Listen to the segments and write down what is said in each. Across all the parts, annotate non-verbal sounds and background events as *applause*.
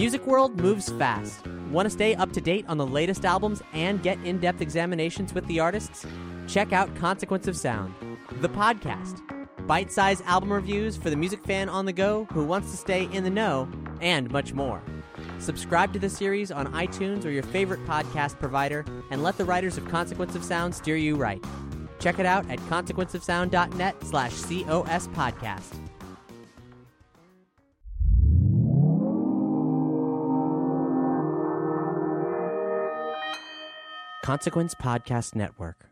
Music world moves fast. Want to stay up to date on the latest albums and get in depth examinations with the artists? Check out Consequence of Sound, the podcast. Bite sized album reviews for the music fan on the go who wants to stay in the know, and much more. Subscribe to the series on iTunes or your favorite podcast provider, and let the writers of Consequence of Sound steer you right. Check it out at consequenceofsound.net slash COS podcast. Consequence Podcast Network.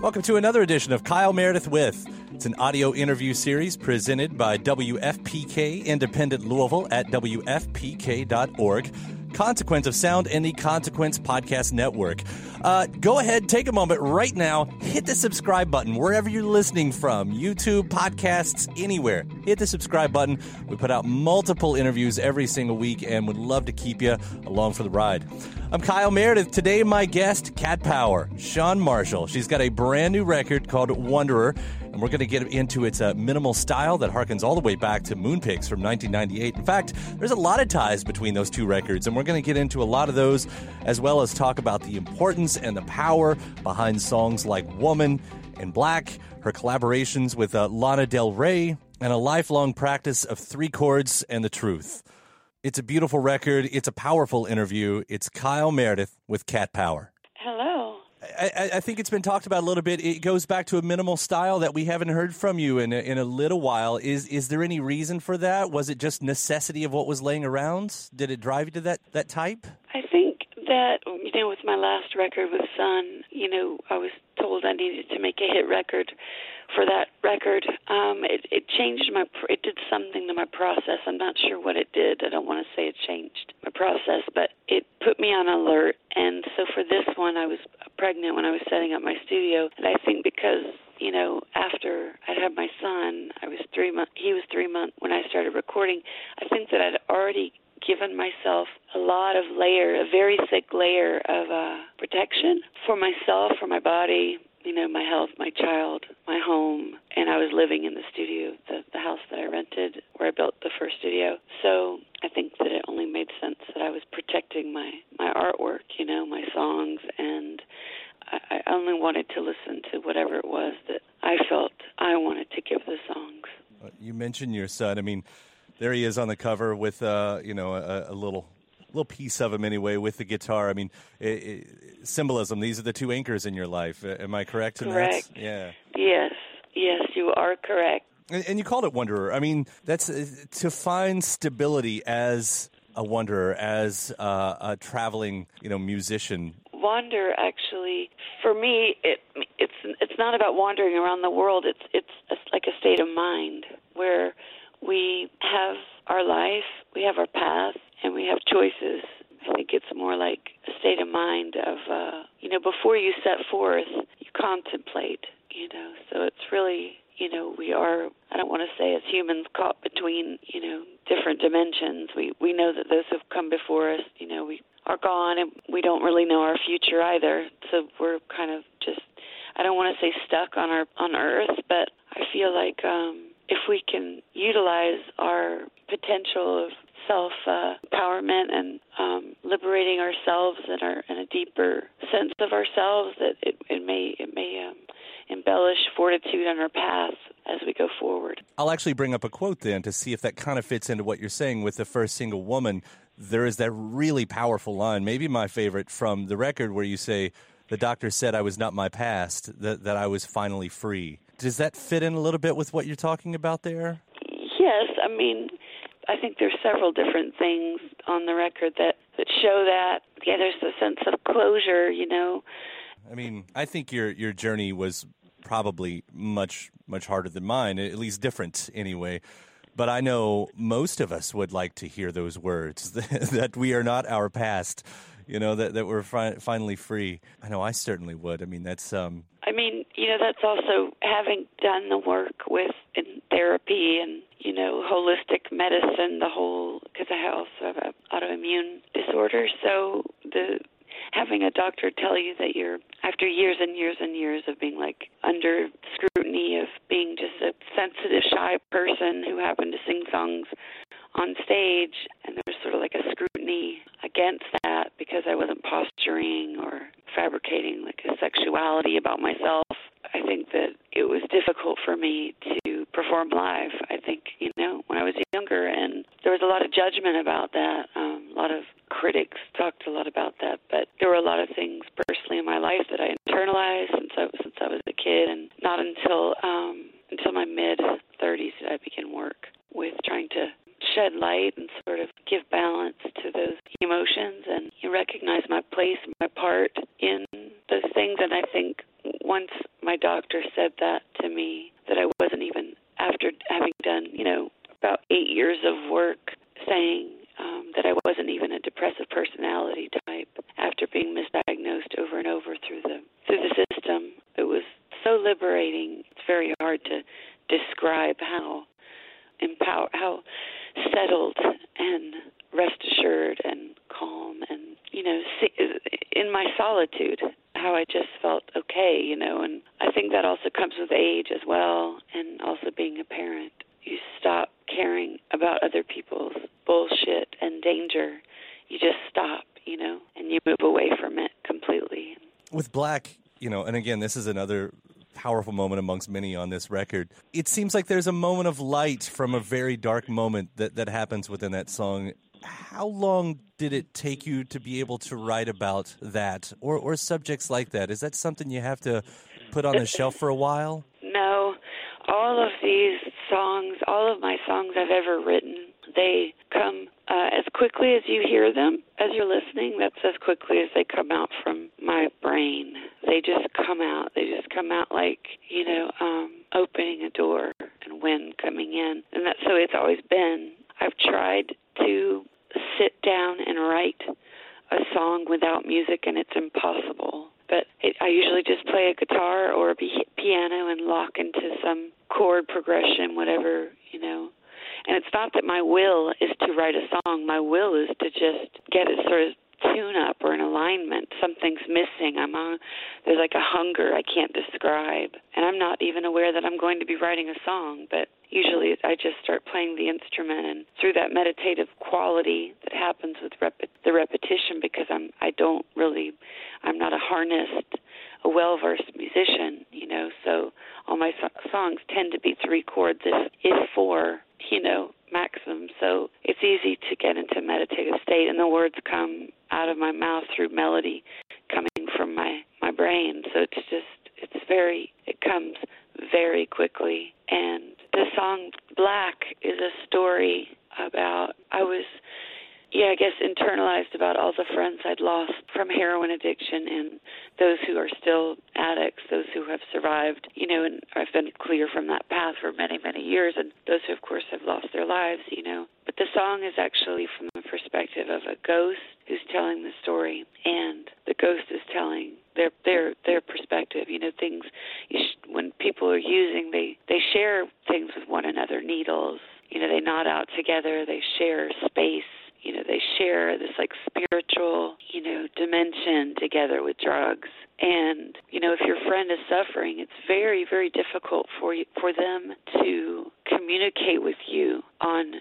Welcome to another edition of Kyle Meredith with. It's an audio interview series presented by WFPK Independent Louisville at WFPK.org. Consequence of Sound and the Consequence Podcast Network. Uh, go ahead, take a moment right now, hit the subscribe button wherever you're listening from YouTube, podcasts, anywhere. Hit the subscribe button. We put out multiple interviews every single week and would love to keep you along for the ride. I'm Kyle Meredith. Today, my guest, Cat Power, Chan Marshall. She's got a brand new record called Wanderer, and we're going to get into its uh, minimal style that harkens all the way back to Moonpix from 1998. In fact, there's a lot of ties between those two records, and we're going to get into a lot of those, as well as talk about the importance and the power behind songs like Woman and Black, her collaborations with uh, Lana Del Rey, and a lifelong practice of three chords and the truth. It's a beautiful record. It's a powerful interview. It's Kyle Meredith with Cat Power. I, I, think it's been talked about a little bit. It goes back to a minimal style that we haven't heard from you in a, in a little while. Is is there any reason for that? Was it just necessity of what was laying around? Did it drive you to that that type? I think that you know, with my last record with Sun, you know, I was told I needed to make a hit record for that record. Um, it, it changed my, it did something to my process. I'm not sure what it did. I don't want to say it changed my process, but it put me on alert. And so for this one, I was pregnant when I was setting up my studio, and I think because you know, after I'd had my son, I was three months. He was three months when I started recording. I think that I'd already given myself a lot of layer, a very thick layer of uh, protection for myself, for my body, you know, my health, my child, my home, and I was living in the studio, the, the house that I rented where I built the first studio. So I think that it only made sense that I was protecting my my artwork, you know, my songs, and I, I only wanted to listen to whatever it was that I felt I wanted to give the songs. You mentioned your son. I mean, there he is on the cover with uh, you know a, a little little piece of him anyway with the guitar. I mean, it, it, symbolism. These are the two anchors in your life. Am I correct in correct. that? Yeah. Yes. Yes, you are correct. And, and you called it wanderer. I mean, that's uh, to find stability as a wanderer, as uh, a traveling, you know, musician. Wander actually, for me, it it's it's not about wandering around the world. It's it's a, like a state of mind where we have our life, we have our path, and we have choices. I think it's more like a state of mind of, uh, you know, before you set forth, you contemplate, you know. So it's really, you know, we are, I don't want to say as humans caught between, you know, different dimensions. We, we know that those have come before us, you know, we are gone and we don't really know our future either. So we're kind of just, I don't want to say stuck on our, on earth, but I feel like, um, if we can utilize our potential of self uh, empowerment and um, liberating ourselves and our in a deeper sense of ourselves, that it, it may it may um, embellish fortitude on our path as we go forward. I'll actually bring up a quote then to see if that kind of fits into what you're saying with the first single woman. There is that really powerful line, maybe my favorite from the record, where you say, The doctor said I was not my past, that, that I was finally free. Does that fit in a little bit with what you're talking about there? Yes, I mean, I think there's several different things on the record that, that show that. Yeah, there's a sense of closure, you know. I mean, I think your your journey was probably much much harder than mine, at least different anyway. But I know most of us would like to hear those words *laughs* that we are not our past, you know, that, that we're fi- finally free. I know I certainly would. I mean, that's. Um, I mean, you know, that's also having done the work with in therapy and, you know, holistic medicine, the whole, because I also have an autoimmune disorder. So the having a doctor tell you that you're after years and years and years of being like under scrutiny of being just a sensitive shy person who happened to sing songs on stage and there was sort of like a scrutiny against that because I wasn't posturing or fabricating like a sexuality about myself. I think that it was difficult for me to perform live. I think, you know, when I was younger and there was a lot of judgment about that. Um, a lot of critics talked a lot about that, but there were a lot of things personally in my life that I internalized since I since I was a kid, and not until um, until my mid 30s did I begin work with trying to shed light and sort of give balance to those emotions and you recognize my place, my part in those things. And I think once my doctor said that to me, that I wasn't even after having done, you know, about eight years of work saying um, that I wasn't even a depressive personality type after being misdiagnosed over and over through the through the system. It was so liberating. It's very hard to describe how empower how settled and rest assured and calm and you know in my solitude how I just felt okay, you know, and I think that also comes with age as well and also being a parent. You stop caring about other people's bullshit and danger. You just stop, you know, and you move away from it completely. With You know, and again, this is another powerful moment amongst many on this record. It seems like there's a moment of light from a very dark moment that, that happens within that song. How long did it take you to be able to write about that or, or subjects like that? Is that something you have to put on the shelf for a while? No. All of these songs, all of my songs I've ever written, they come uh, as quickly as you hear them, as you're listening. That's as quickly as they come out from my brain. They just come out. They just come out like you know, um, opening a door and wind coming in, and that's so it's always been. I've tried to sit down and write a song without music, and it's impossible. But it, I usually just play a guitar or a piano and lock into some chord progression, whatever you know and it's not that my will is to write a song. My will is to just get a sort of tune up or an alignment. Something's missing. I'm on there's like a hunger I can't describe. And I'm not even aware that I'm going to be writing a song, but usually I just start playing the instrument and through that meditative quality that happens with rep- the repetition because I'm I don't really I'm not a harnessed a well-versed musician, you know, so all my so- songs tend to be three chords if if four you know, maximum. So it's easy to get into meditative state, and the words come out of my mouth through melody coming from my my brain. So it's just it's very it comes very quickly. And the song Black is a story about I was yeah, I guess internalized about all the friends I'd lost from heroin addiction and those who are still addicts, those who have survived, you know, and I've been clear from that path for many, many years, and those who, of course, have lost their lives, you know. But the song is actually from the perspective of a ghost who's telling the story, and the ghost is telling their their their perspective. You know, things you sh- when people are using, they they share things with one another. Needles, you know, they nod out together. They share space you know they share this like spiritual you know dimension together with drugs and you know if your friend is suffering it's very very difficult for you for them to communicate with you on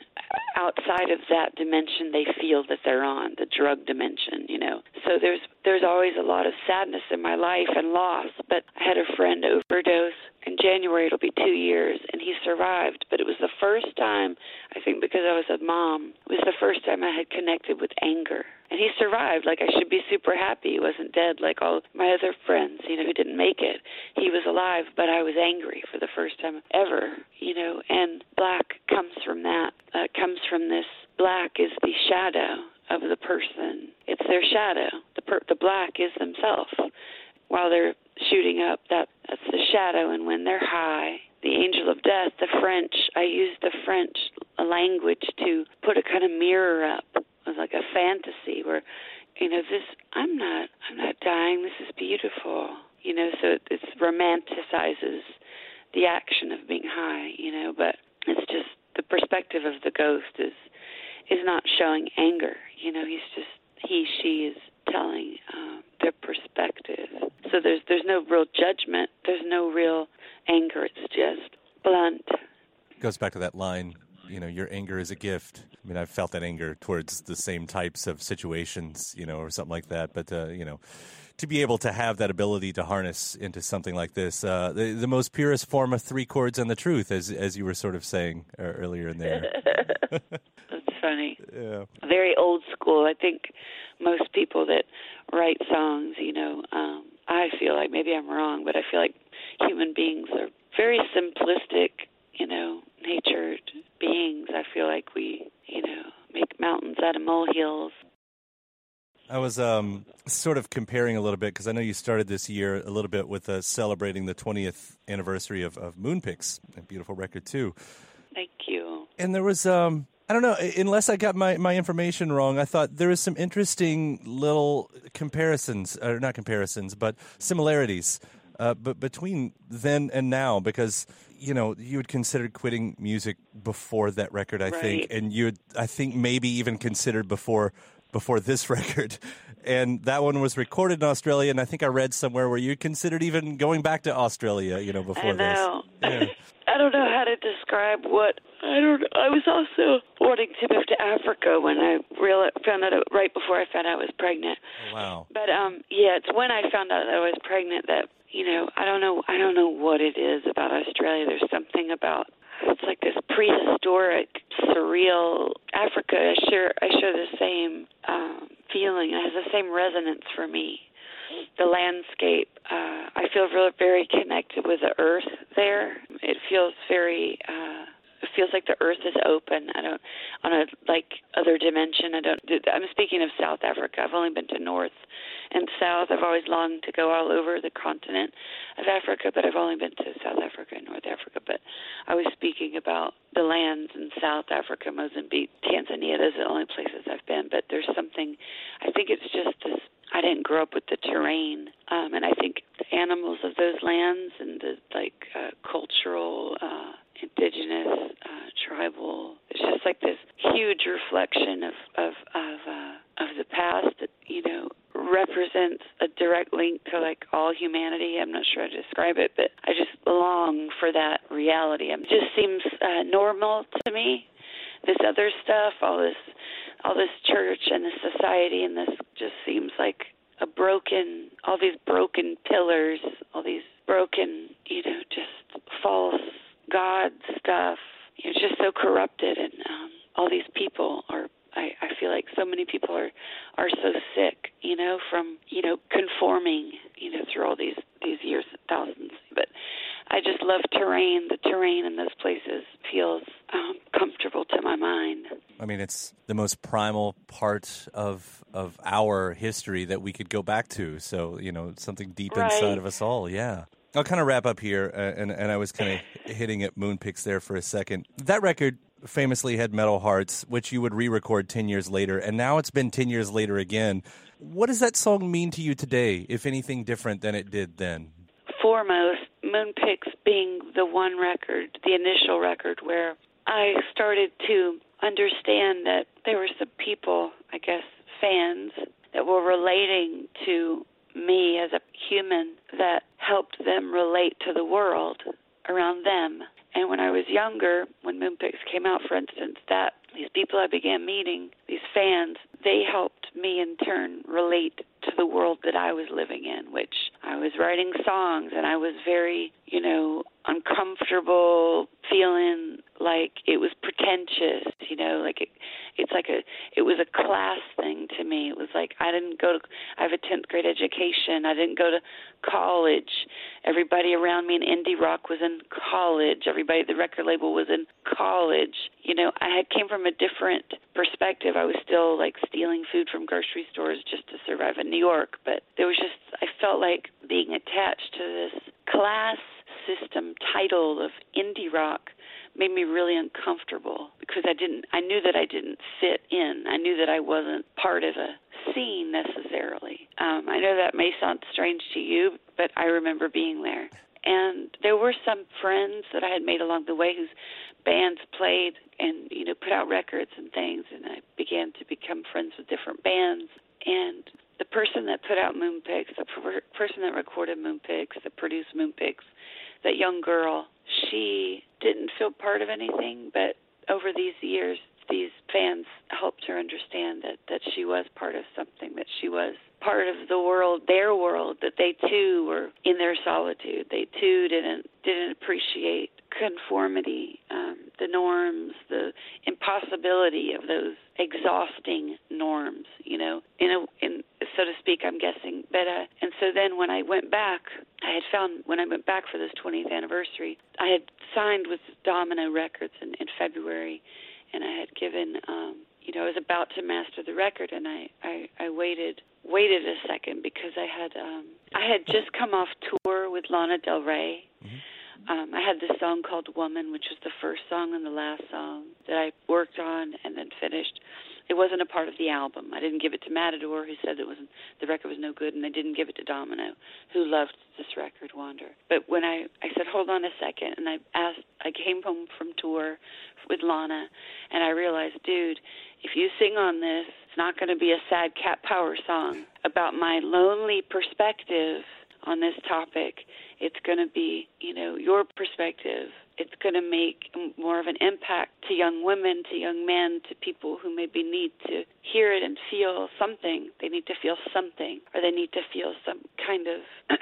outside of that dimension they feel that they're on, the drug dimension, you know. So there's there's always a lot of sadness in my life and loss. But I had a friend overdose in January it'll be two years and he survived. But it was the first time I think because I was a mom, it was the first time I had connected with anger. And he survived. Like I should be super happy he wasn't dead like all my other friends, you know, who didn't make it. He was alive, but I was angry for the first time ever, you know, and black comes from that. Uh, comes from this black is the shadow of the person. It's their shadow. The per- the black is themselves. While they're shooting up, that that's the shadow. And when they're high, the angel of death, the French. I used the French language to put a kind of mirror up. Was like a fantasy where, you know, this. I'm not. I'm not dying. This is beautiful. You know, so it, it romanticizes the action of being high. You know, but it's just the perspective of the ghost is is not showing anger. You know, he's just he she is telling um, their perspective. So there's there's no real judgment. There's no real anger. It's just blunt. Goes back to that line. You know, your anger is a gift. I mean, I've felt that anger towards the same types of situations, you know, or something like that. But uh, you know, to be able to have that ability to harness into something like this, uh, the, the most purest form of three chords and the truth, as as you were sort of saying uh, earlier in there. *laughs* That's funny. *laughs* Yeah. Very old school. I think most people that write songs, you know, um, I feel like maybe I'm wrong, but I feel like human beings are very simplistic, you know, natured beings. I feel like we, you know, make mountains out of molehills. I was um, sort of comparing a little bit because I know you started this year a little bit with uh, celebrating the 20th anniversary of, of Moonpix, a beautiful record too. Thank you. And there was, um, I don't know, unless I got my, my information wrong, I thought there was some interesting little comparisons, or not comparisons, but similarities uh, but between then and now because you know you had considered quitting music before that record i Right. think and you had i think maybe even considered before before this *laughs* record and that one was recorded in australia and i think i read somewhere where you considered even going back to australia you know before I know. this yeah. *laughs* I don't know how to describe what I don't. I was also wanting to move to Africa when I realized, found out right before I found out I was pregnant. Oh, wow But um, yeah, it's when I found out that I was pregnant that you know I don't know I don't know what it is about Australia. There's something about it's like this prehistoric, surreal Africa. I share I share the same um, feeling. It has the same resonance for me. The landscape. Uh, I feel really very connected with the earth there. It feels very. Uh, it feels like the earth is open. I don't on a like other dimension. I don't. I'm speaking of South Africa. I've only been to North and South. I've always longed to go all over the continent of Africa, but I've only been to South Africa and North Africa. But I was speaking about the lands in South Africa, Mozambique, Tanzania. Those are the only places I've been. But there's something. I think it's just this. I didn't grow up with the terrain, um, and I think the animals of those lands and the like uh, cultural. Uh, indigenous, uh, tribal. It's just like this huge reflection of of of, uh, of the past that you know represents a direct link to like all humanity. I'm not sure how to describe it, but I just long for that reality. It just seems uh, normal to me. This other stuff, all this, all this church and this society, and this just seems like a broken, all these broken pillars, all these broken, you know, just false God stuff. You know, just so corrupted, and um, all these people are. I, I feel like so many people are are so sick, you know, from you know conforming, you know, through all these these years, thousands. But I just love terrain. The terrain in those places feels um, comfortable to my mind. I mean, it's the most primal part of of our history that we could go back to. So, you know, something deep Right. inside of us all. Yeah. I'll kind of wrap up here, uh, and and I was kind of hitting at Moonpix there for a second. That record famously had Metal Hearts, which you would re-record ten years later, and now it's been ten years later again. What does that song mean to you today, if anything different than it did then? foremost, Moonpix being the one record, the initial record, where I started to understand that there were some people, I guess, fans, that were relating to me as a human that helped them relate to the world around them. And when I was younger, when Moonpix came out, for instance, that these people I began meeting, these fans, they helped me in turn relate to the world that I was living in, which I was writing songs and I was very, you know, uncomfortable, feeling like it was pretentious, you know, like it it's like a it was a class thing to me. It was like I didn't go to I have a 10th grade education. I didn't go to college. Everybody around me in indie rock was in college. Everybody at the record label was in college. You know, I had came from a different perspective. I was still like stealing food from grocery stores just to survive in New York, but there was just I felt like being attached to this class system title of indie rock made me really uncomfortable because I didn't I knew that I didn't fit in. I knew that I wasn't part of a scene necessarily. Um, I know that may sound strange to you, but I remember being there. And there were some friends that I had made along the way whose bands played and you know put out records and things and I began to become friends with different bands and the person that put out Moonpix, the per- person that recorded Moonpix, that produced Moonpix, that young girl, she didn't feel part of anything, but over these years, these fans helped her understand that that she was part of something, that she was part of the world, their world, that they too were in their solitude. They too didn't didn't appreciate conformity, um, the norms, the impossibility of those exhausting norms. You know, in a in so to speak, I'm guessing. But uh, and so then when I went back, I had found when I went back for this 20th anniversary, I had signed with Domino Records in, in February, and I had given. um you know, I was about to master the record, and I, I, I waited waited a second because I had um I had just come off tour with Lana Del Rey. Mm-hmm. Um, I had this song called Woman, which was the first song and the last song that I worked on and then finished. It wasn't a part of the album. I didn't give it to Matador, who said it was the record was no good, and I didn't give it to Domino, who loved this record, Wander. But when I I said, hold on a second, and I asked, I came home from tour with Lana, and I realized, dude, if you sing on this, it's not going to be a sad cat power song about my lonely perspective on this topic. It's going to be, you know, your perspective. It's going to make more of an impact to young women, to young men, to people who maybe need to hear it and feel something. They need to feel something, or they need to feel some kind of *clears throat*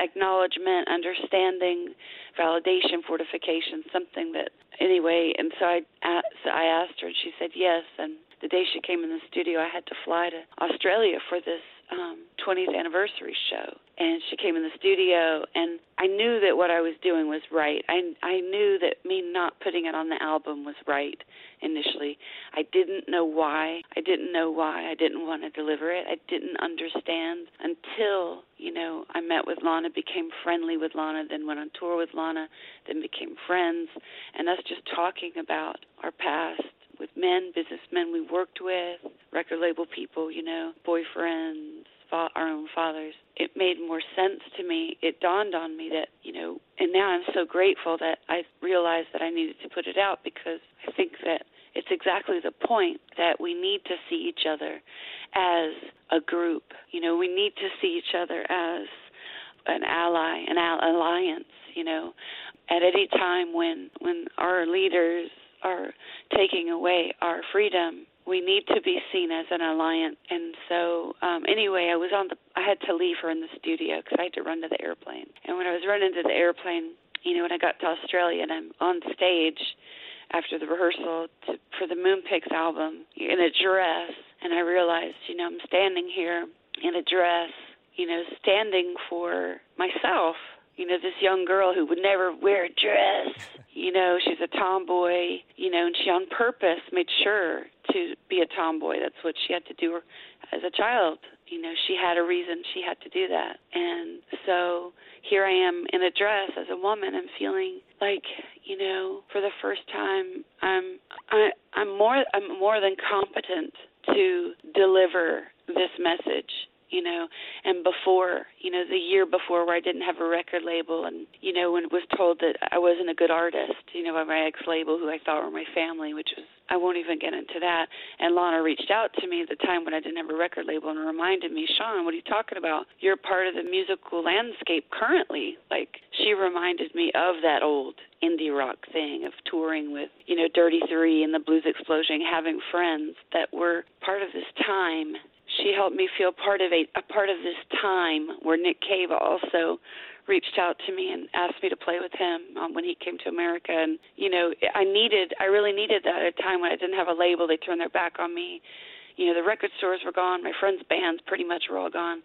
acknowledgement, understanding, validation, fortification, something that anyway. And so I, so I asked her, and she said yes. And the day she came in the studio, I had to fly to Australia for this um, 20th anniversary show. And she came in the studio, and I knew that what I was doing was right. I I knew that me not putting it on the album was right initially. I didn't know why. I didn't know why. I didn't want to deliver it. I didn't understand until you know I met with Lana, became friendly with Lana, then went on tour with Lana, then became friends, and us just talking about our past with men, businessmen we worked with, record label people, you know, boyfriends, fa- our own fathers. It made more sense to me. It dawned on me that, you know, and now I'm so grateful that I realized that I needed to put it out because I think that it's exactly the point that we need to see each other as a group. You know, we need to see each other as an ally, an alliance, you know. At any time when when our leaders are taking away our freedom, we need to be seen as an alliance. And so, um, anyway, I was on the. I had to leave her in the studio because I had to run to the airplane. And when I was running to the airplane, you know, when I got to Australia and I'm on stage after the rehearsal to, for the Moonpix album in a dress, and I realized, you know, I'm standing here in a dress, you know, standing for myself you know, this young girl who would never wear a dress. *laughs* You know, she's a tomboy, you know, and she on purpose made sure to be a tomboy. That's what she had to do as a child. You know, she had a reason she had to do that. And so here I am in a dress as a woman and feeling like, you know, for the first time I'm I I'm more I'm more than competent to deliver this message you know, and before, you know, the year before where I didn't have a record label and, you know, when was told that I wasn't a good artist, you know, by my ex label who I thought were my family, which was I won't even get into that. And Lana reached out to me at the time when I didn't have a record label and reminded me, Chan, what are you talking about? You're part of the musical landscape currently. Like she reminded me of that old indie rock thing of touring with, you know, Dirty Three and the Blues Explosion, having friends that were part of this time. She helped me feel part of a, a part of this time where Nick Cave also reached out to me and asked me to play with him um, when he came to America. And you know, I needed, I really needed that at a time when I didn't have a label. They turned their back on me. You know, the record stores were gone. My friends' bands pretty much were all gone.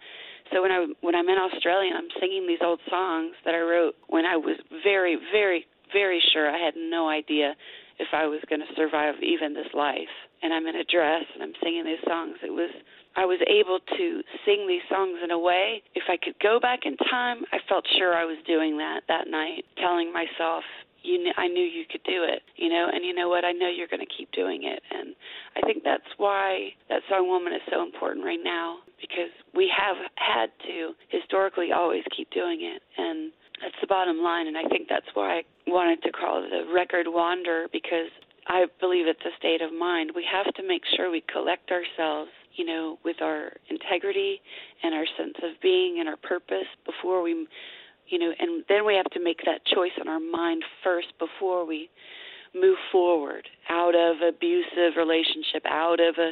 So when I when I'm in Australia, I'm singing these old songs that I wrote when I was very, very, very sure I had no idea if I was going to survive even this life. And I'm in a dress and I'm singing these songs. It was I was able to sing these songs in a way. If I could go back in time, I felt sure I was doing that that night, telling myself, you kn- I knew you could do it, you know, and you know what? I know you're going to keep doing it. And I think that's why that song Woman is so important right now because we have had to historically always keep doing it. And that's the bottom line. And I think that's why I wanted to call a record wander because I believe it's a state of mind. We have to make sure we collect ourselves you know, with our integrity and our sense of being and our purpose before we, you know, and then we have to make that choice in our mind first before we move forward out of abusive relationship, out of a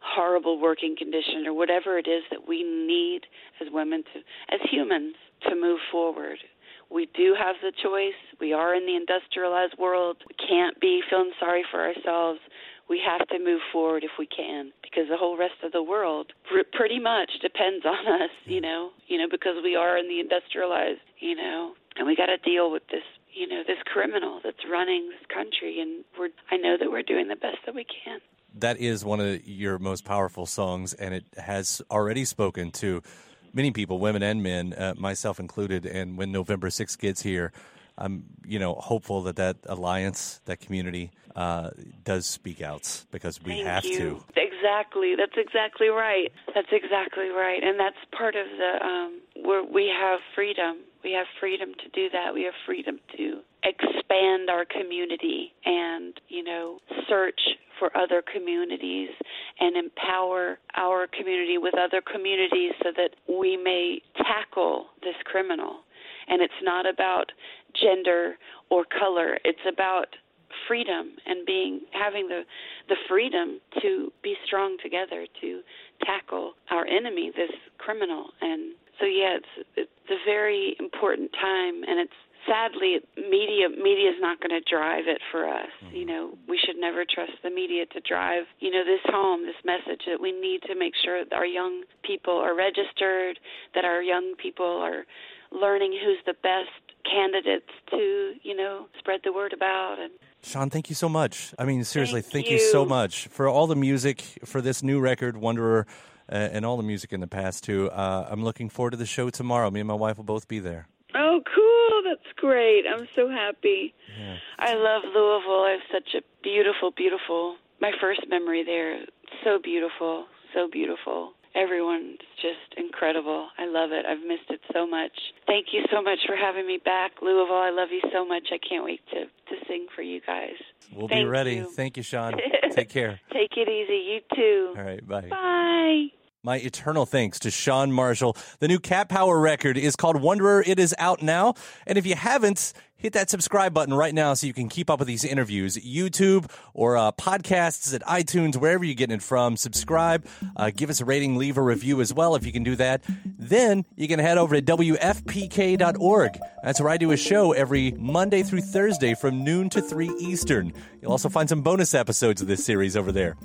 horrible working condition or whatever it is that we need as women to as humans to move forward. We do have the choice. We are in the industrialized world. We can't be feeling sorry for ourselves we have to move forward if we can because the whole rest of the world pretty much depends on *laughs* us you know you know because we are in the industrialized you know and we got to deal with this you know this criminal that's running this country and we're i know that we're doing the best that we can. That is one of your most powerful songs and it has already spoken to many people women and men uh, myself included and when november 6th gets here I'm, you know, hopeful that that alliance, that community, uh, does speak out because we Thank have you. to. Exactly. That's exactly right. That's exactly right. And that's part of the um, where we have freedom. We have freedom to do that. We have freedom to expand our community and, you know, search for other communities and empower our community with other communities so that we may tackle this criminal and it's not about gender or color. It's about freedom and being having the the freedom to be strong together to tackle our enemy, this criminal. And so yeah, it's it's a very important time, and it's sadly media media is not going to drive it for us mm-hmm. you know we should never trust the media to drive you know this home this message that we need to make sure that our young people are registered that our young people are learning who's the best candidates to, you know, spread the word about and Chan, thank you so much. I mean, seriously, thank, thank you. you. so much for all the music for this new record, Wanderer, uh, and all the music in the past too. Uh, I'm looking forward to the show tomorrow. Me and my wife will both be there. Oh, cool! That's great. I'm so happy. Yeah. I love Louisville. I have such a beautiful, beautiful. My first memory there. So beautiful, so beautiful everyone's just incredible. I love it. I've missed it so much. Thank you so much for having me back, Louisville. I love you so much. I can't wait to to sing for you guys. We'll Thank be ready. You. Thank you, Chan. *laughs* Take care. Take it easy. You too. All right. Bye. Bye. My eternal thanks to Chan Marshall. The new Cat Power record is called Wanderer. It is out now. And if you haven't, hit that subscribe button right now so you can keep up with these interviews. YouTube or uh, podcasts at iTunes, wherever you're getting it from. Subscribe, uh, give us a rating, leave a review as well if you can do that. Then you can head over to WFPK.org. That's where I do a show every Monday through Thursday from noon to 3 Eastern. You'll also find some bonus episodes of this series over there.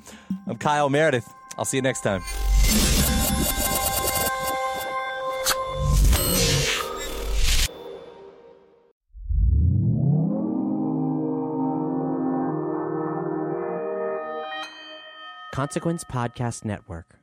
I'm Kyle Meredith. I'll see you next time. Consequence Podcast Network.